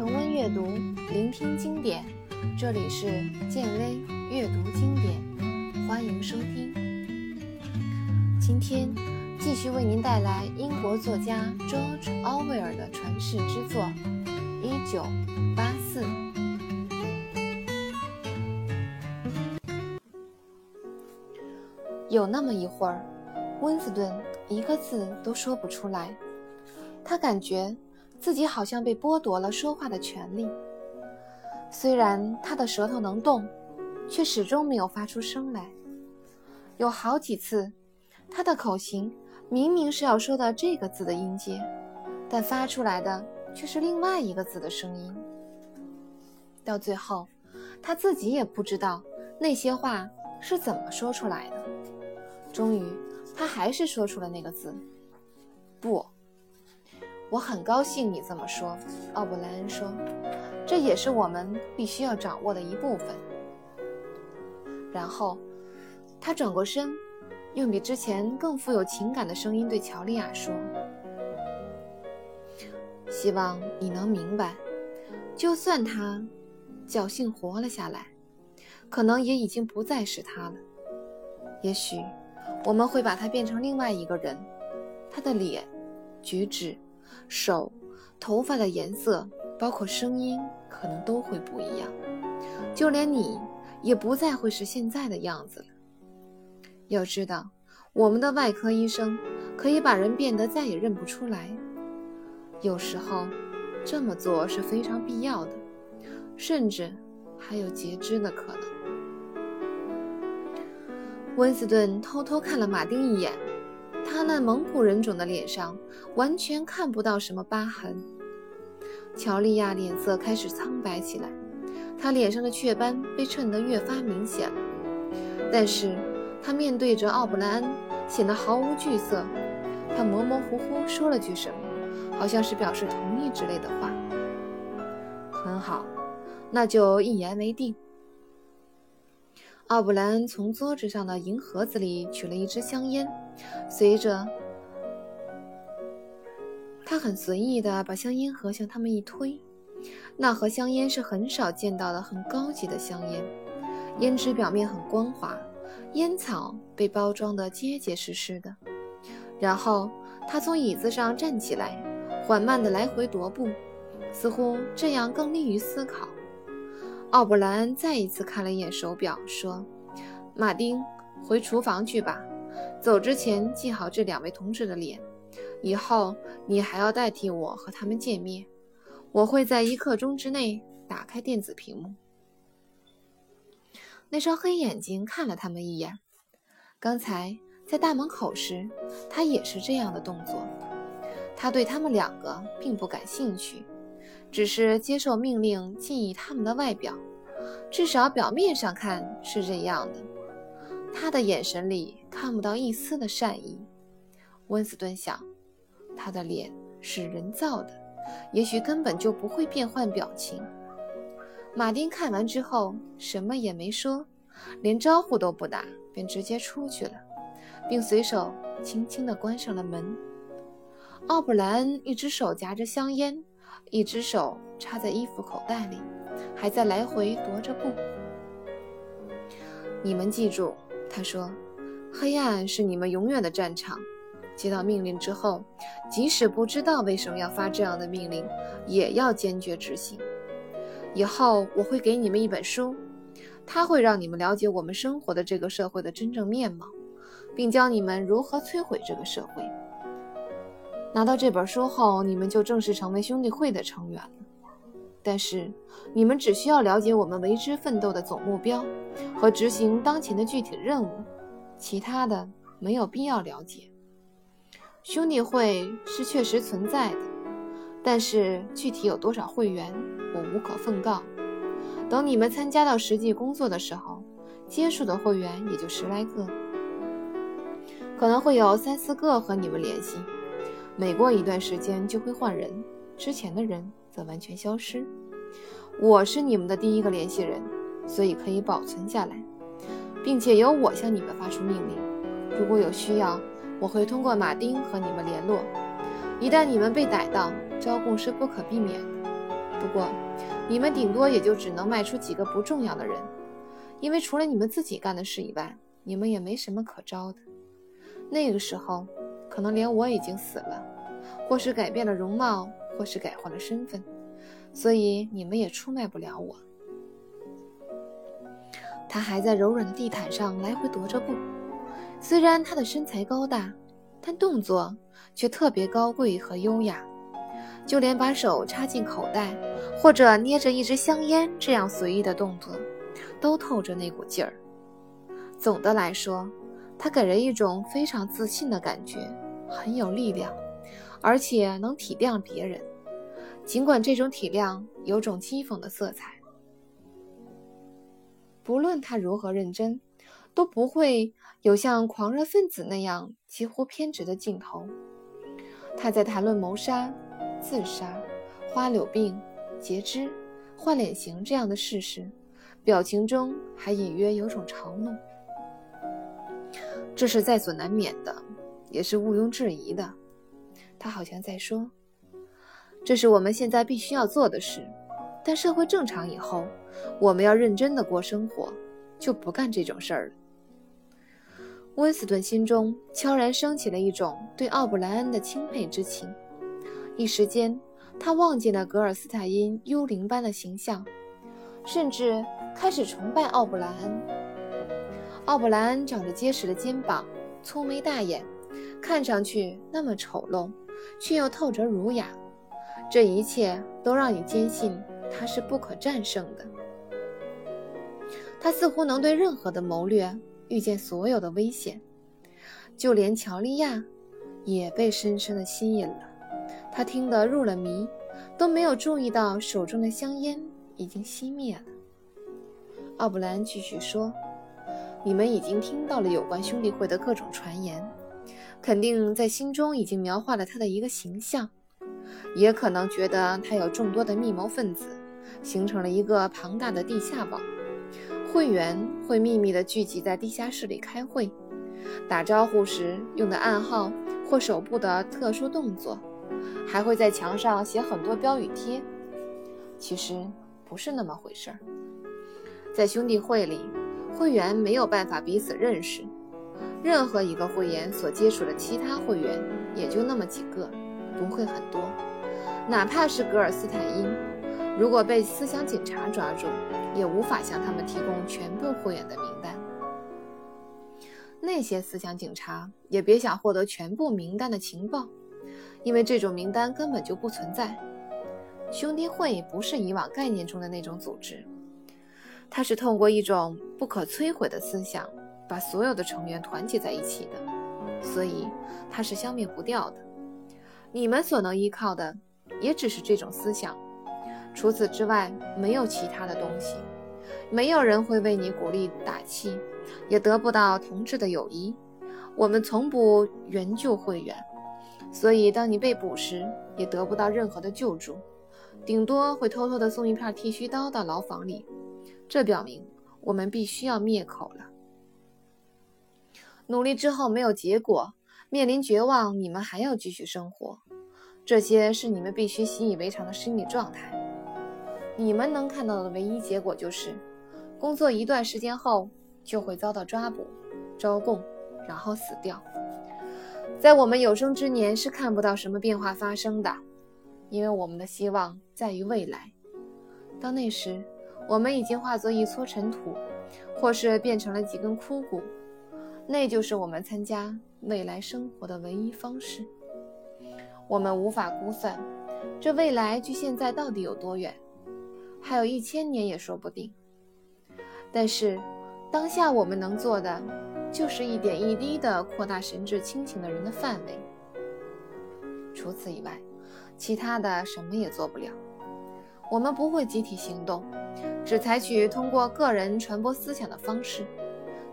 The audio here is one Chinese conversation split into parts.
重温阅读，聆听经典。这里是建威阅读经典，欢迎收听。今天继续为您带来英国作家 George Orwell 的传世之作《一九八四》。有那么一会儿，温斯顿一个字都说不出来，他感觉。自己好像被剥夺了说话的权利。虽然他的舌头能动，却始终没有发出声来。有好几次，他的口型明明是要说的这个字的音阶，但发出来的却是另外一个字的声音。到最后，他自己也不知道那些话是怎么说出来的。终于，他还是说出了那个字：“不。”我很高兴你这么说，奥布莱恩说，这也是我们必须要掌握的一部分。然后，他转过身，用比之前更富有情感的声音对乔丽亚说：“希望你能明白，就算他侥幸活了下来，可能也已经不再是他了。也许我们会把他变成另外一个人，他的脸、举止。”手、头发的颜色，包括声音，可能都会不一样。就连你也不再会是现在的样子了。要知道，我们的外科医生可以把人变得再也认不出来。有时候，这么做是非常必要的，甚至还有截肢的可能。温斯顿偷偷看了马丁一眼。他那蒙古人种的脸上完全看不到什么疤痕。乔丽亚脸色开始苍白起来，她脸上的雀斑被衬得越发明显。但是，她面对着奥布莱恩，显得毫无惧色。她模模糊糊说了句什么，好像是表示同意之类的话。很好，那就一言为定。奥布兰恩从桌子上的银盒子里取了一支香烟，随着他很随意地把香烟盒向他们一推。那盒香烟是很少见到的很高级的香烟，烟纸表面很光滑，烟草被包装得结结实实的。然后他从椅子上站起来，缓慢地来回踱步，似乎这样更利于思考。奥布莱恩再一次看了一眼手表，说：“马丁，回厨房去吧。走之前记好这两位同志的脸。以后你还要代替我和他们见面。我会在一刻钟之内打开电子屏幕。”那双黑眼睛看了他们一眼。刚才在大门口时，他也是这样的动作。他对他们两个并不感兴趣。只是接受命令，记忆他们的外表，至少表面上看是这样的。他的眼神里看不到一丝的善意。温斯顿想，他的脸是人造的，也许根本就不会变换表情。马丁看完之后什么也没说，连招呼都不打，便直接出去了，并随手轻轻地关上了门。奥布莱恩一只手夹着香烟。一只手插在衣服口袋里，还在来回踱着步。你们记住，他说：“黑暗是你们永远的战场。接到命令之后，即使不知道为什么要发这样的命令，也要坚决执行。以后我会给你们一本书，它会让你们了解我们生活的这个社会的真正面貌，并教你们如何摧毁这个社会。”拿到这本书后，你们就正式成为兄弟会的成员了。但是，你们只需要了解我们为之奋斗的总目标和执行当前的具体任务，其他的没有必要了解。兄弟会是确实存在的，但是具体有多少会员，我无可奉告。等你们参加到实际工作的时候，接触的会员也就十来个，可能会有三四个和你们联系。每过一段时间就会换人，之前的人则完全消失。我是你们的第一个联系人，所以可以保存下来，并且由我向你们发出命令。如果有需要，我会通过马丁和你们联络。一旦你们被逮到，招供是不可避免的。不过，你们顶多也就只能卖出几个不重要的人，因为除了你们自己干的事以外，你们也没什么可招的。那个时候，可能连我已经死了，或是改变了容貌，或是改换了身份，所以你们也出卖不了我。他还在柔软的地毯上来回踱着步，虽然他的身材高大，但动作却特别高贵和优雅，就连把手插进口袋或者捏着一支香烟这样随意的动作，都透着那股劲儿。总的来说，他给人一种非常自信的感觉，很有力量，而且能体谅别人，尽管这种体谅有种讥讽的色彩。不论他如何认真，都不会有像狂热分子那样几乎偏执的镜头。他在谈论谋杀、自杀、花柳病、截肢、换脸型这样的事时，表情中还隐约有种嘲弄。这是在所难免的，也是毋庸置疑的。他好像在说：“这是我们现在必须要做的事。”但社会正常以后，我们要认真的过生活，就不干这种事儿了。温斯顿心中悄然升起了一种对奥布莱恩的钦佩之情，一时间，他忘记了格尔斯泰因幽灵般的形象，甚至开始崇拜奥布莱恩。奥布莱恩长着结实的肩膀，粗眉大眼，看上去那么丑陋，却又透着儒雅，这一切都让你坚信。他是不可战胜的，他似乎能对任何的谋略预见所有的危险，就连乔利亚也被深深的吸引了。他听得入了迷，都没有注意到手中的香烟已经熄灭了。奥布兰继续说：“你们已经听到了有关兄弟会的各种传言，肯定在心中已经描画了他的一个形象，也可能觉得他有众多的密谋分子。”形成了一个庞大的地下网，会员会秘密地聚集在地下室里开会，打招呼时用的暗号或手部的特殊动作，还会在墙上写很多标语贴。其实不是那么回事儿，在兄弟会里，会员没有办法彼此认识，任何一个会员所接触的其他会员也就那么几个，不会很多，哪怕是格尔斯坦因。如果被思想警察抓住，也无法向他们提供全部会员的名单。那些思想警察也别想获得全部名单的情报，因为这种名单根本就不存在。兄弟会不是以往概念中的那种组织，它是通过一种不可摧毁的思想把所有的成员团结在一起的，所以它是消灭不掉的。你们所能依靠的，也只是这种思想。除此之外，没有其他的东西，没有人会为你鼓励打气，也得不到同志的友谊。我们从不援救会员，所以当你被捕时，也得不到任何的救助，顶多会偷偷地送一片剃须刀到牢房里。这表明我们必须要灭口了。努力之后没有结果，面临绝望，你们还要继续生活，这些是你们必须习以为常的心理状态。你们能看到的唯一结果就是，工作一段时间后就会遭到抓捕、招供，然后死掉。在我们有生之年是看不到什么变化发生的，因为我们的希望在于未来。到那时，我们已经化作一撮尘土，或是变成了几根枯骨，那就是我们参加未来生活的唯一方式。我们无法估算这未来距现在到底有多远。还有一千年也说不定。但是，当下我们能做的，就是一点一滴地扩大神志清醒的人的范围。除此以外，其他的什么也做不了。我们不会集体行动，只采取通过个人传播思想的方式，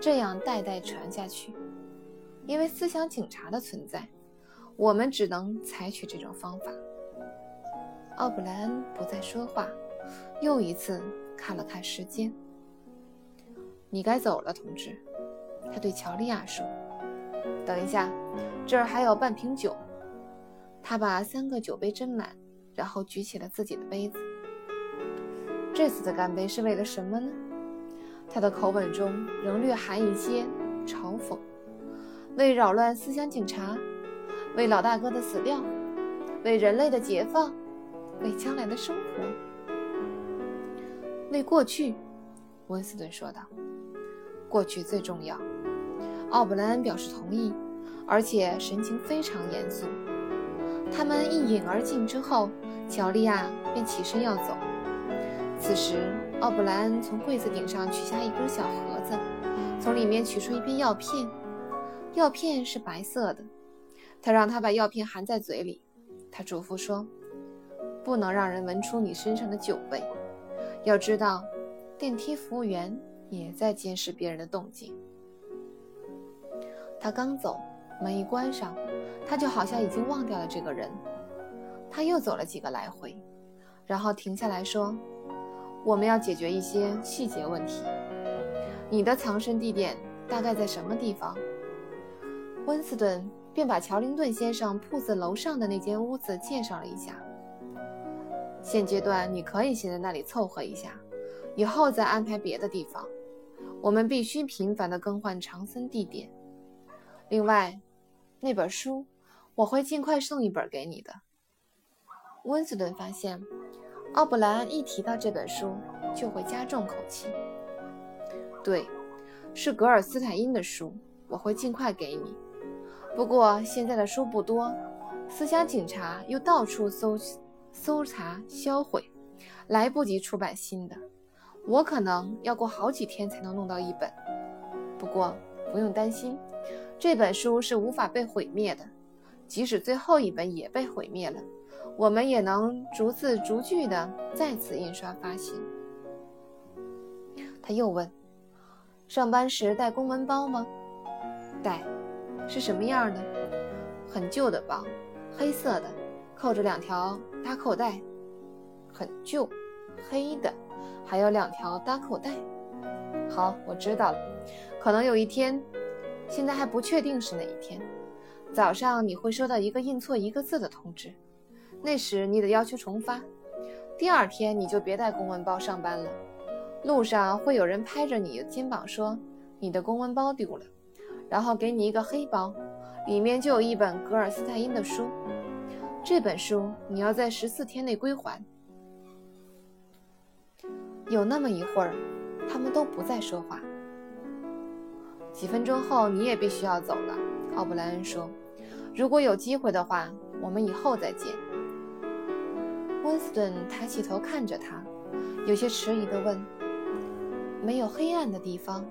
这样代代传下去。因为思想警察的存在，我们只能采取这种方法。奥布莱恩不再说话。又一次看了看时间，你该走了，同志。他对乔利亚说：“等一下，这儿还有半瓶酒。”他把三个酒杯斟满，然后举起了自己的杯子。这次的干杯是为了什么呢？他的口吻中仍略含一些嘲讽。为扰乱思想警察，为老大哥的死掉，为人类的解放，为将来的生活，为过去。温斯顿说道：“过去最重要。”奥布莱恩表示同意，而且神情非常严肃。他们一饮而尽之后，乔利亚便起身要走。此时，奥布莱恩从柜子顶上取下一根小盒子，从里面取出一片药片。药片是白色的。他让他把药片含在嘴里。他嘱咐说：“不能让人闻出你身上的酒味。要知道，电梯服务员也在监视别人的动静。”他刚走，门一关上，他就好像已经忘掉了这个人。他又走了几个来回，然后停下来说：“我们要解决一些细节问题。你的藏身地点大概在什么地方？”温斯顿便把乔林顿先生铺子楼上的那间屋子介绍了一下。现阶段你可以先在那里凑合一下，以后再安排别的地方。我们必须频繁地更换藏身地点。另外，那本书我会尽快送一本给你的。温斯顿发现，奥布莱恩一提到这本书就会加重口气。对，是格尔斯坦因的书，我会尽快给你。不过现在的书不多，思想警察又到处搜搜查销毁，来不及出版新的。我可能要过好几天才能弄到一本。不过不用担心。这本书是无法被毁灭的，即使最后一本也被毁灭了，我们也能逐字逐句地再次印刷发行。他又问：“上班时带公文包吗？”“带。”“是什么样的？”“很旧的包，黑色的，扣着两条搭扣带。”“很旧，黑的，还有两条搭扣带。”“好，我知道了。可能有一天。”现在还不确定是哪一天，早上你会收到一个印错一个字的通知，那时你得要求重发。第二天你就别带公文包上班了，路上会有人拍着你的肩膀说你的公文包丢了，然后给你一个黑包，里面就有一本格尔斯泰因的书，这本书你要在十四天内归还。有那么一会儿，他们都不再说话。几分钟后，你也必须要走了，奥布莱恩说。如果有机会的话，我们以后再见。温斯顿抬起头看着他，有些迟疑地问：“没有黑暗的地方？”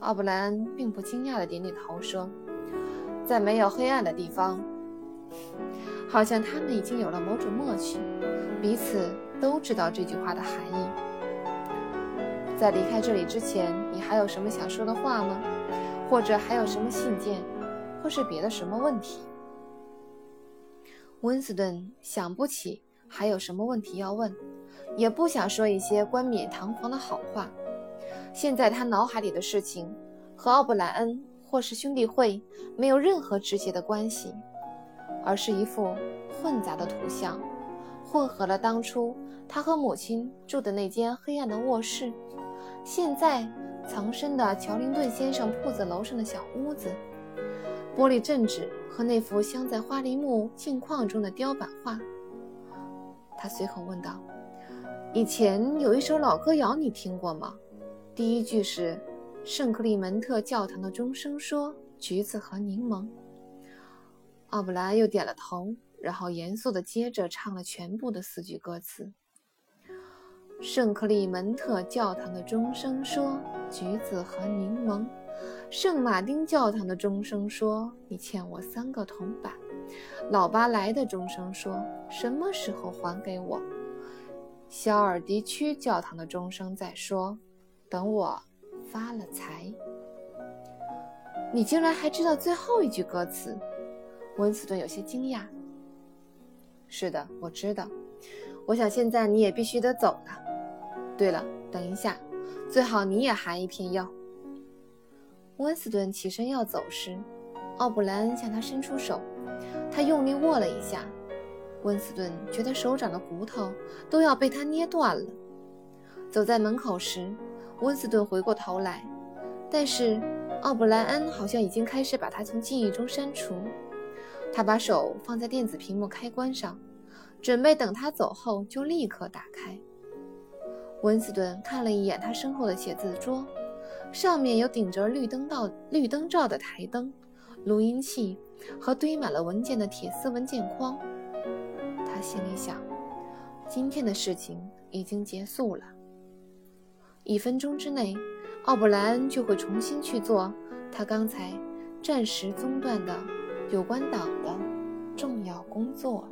奥布莱恩并不惊讶地点点头说：“在没有黑暗的地方。”好像他们已经有了某种默契，彼此都知道这句话的含义。在离开这里之前，你还有什么想说的话吗？或者还有什么信件，或是别的什么问题？温斯顿想不起还有什么问题要问，也不想说一些冠冕堂皇的好话。现在他脑海里的事情和奥布莱恩或是兄弟会没有任何直接的关系，而是一幅混杂的图像，混合了当初他和母亲住的那间黑暗的卧室。现在藏身的乔林顿先生铺子楼上的小屋子，玻璃镇纸和那幅镶在花梨木镜框中的雕版画。他随口问道：“以前有一首老歌谣，你听过吗？第一句是圣克利门特教堂的钟声说橘子和柠檬。”奥布莱又点了头，然后严肃地接着唱了全部的四句歌词。圣克利门特教堂的钟声说：“橘子和柠檬。”圣马丁教堂的钟声说：“你欠我三个铜板。”老巴莱的钟声说：“什么时候还给我？”肖尔迪区教堂的钟声在说：“等我发了财。”你竟然还知道最后一句歌词？温斯顿有些惊讶。是的，我知道。我想现在你也必须得走了。对了，等一下，最好你也含一片药。温斯顿起身要走时，奥布莱恩向他伸出手，他用力握了一下。温斯顿觉得手掌的骨头都要被他捏断了。走在门口时，温斯顿回过头来，但是奥布莱恩好像已经开始把他从记忆中删除。他把手放在电子屏幕开关上，准备等他走后就立刻打开。温斯顿看了一眼他身后的写字桌，上面有顶着绿灯道绿灯罩的台灯、录音器和堆满了文件的铁丝文件框。他心里想：今天的事情已经结束了。一分钟之内，奥布莱恩就会重新去做他刚才暂时中断的有关党的重要工作。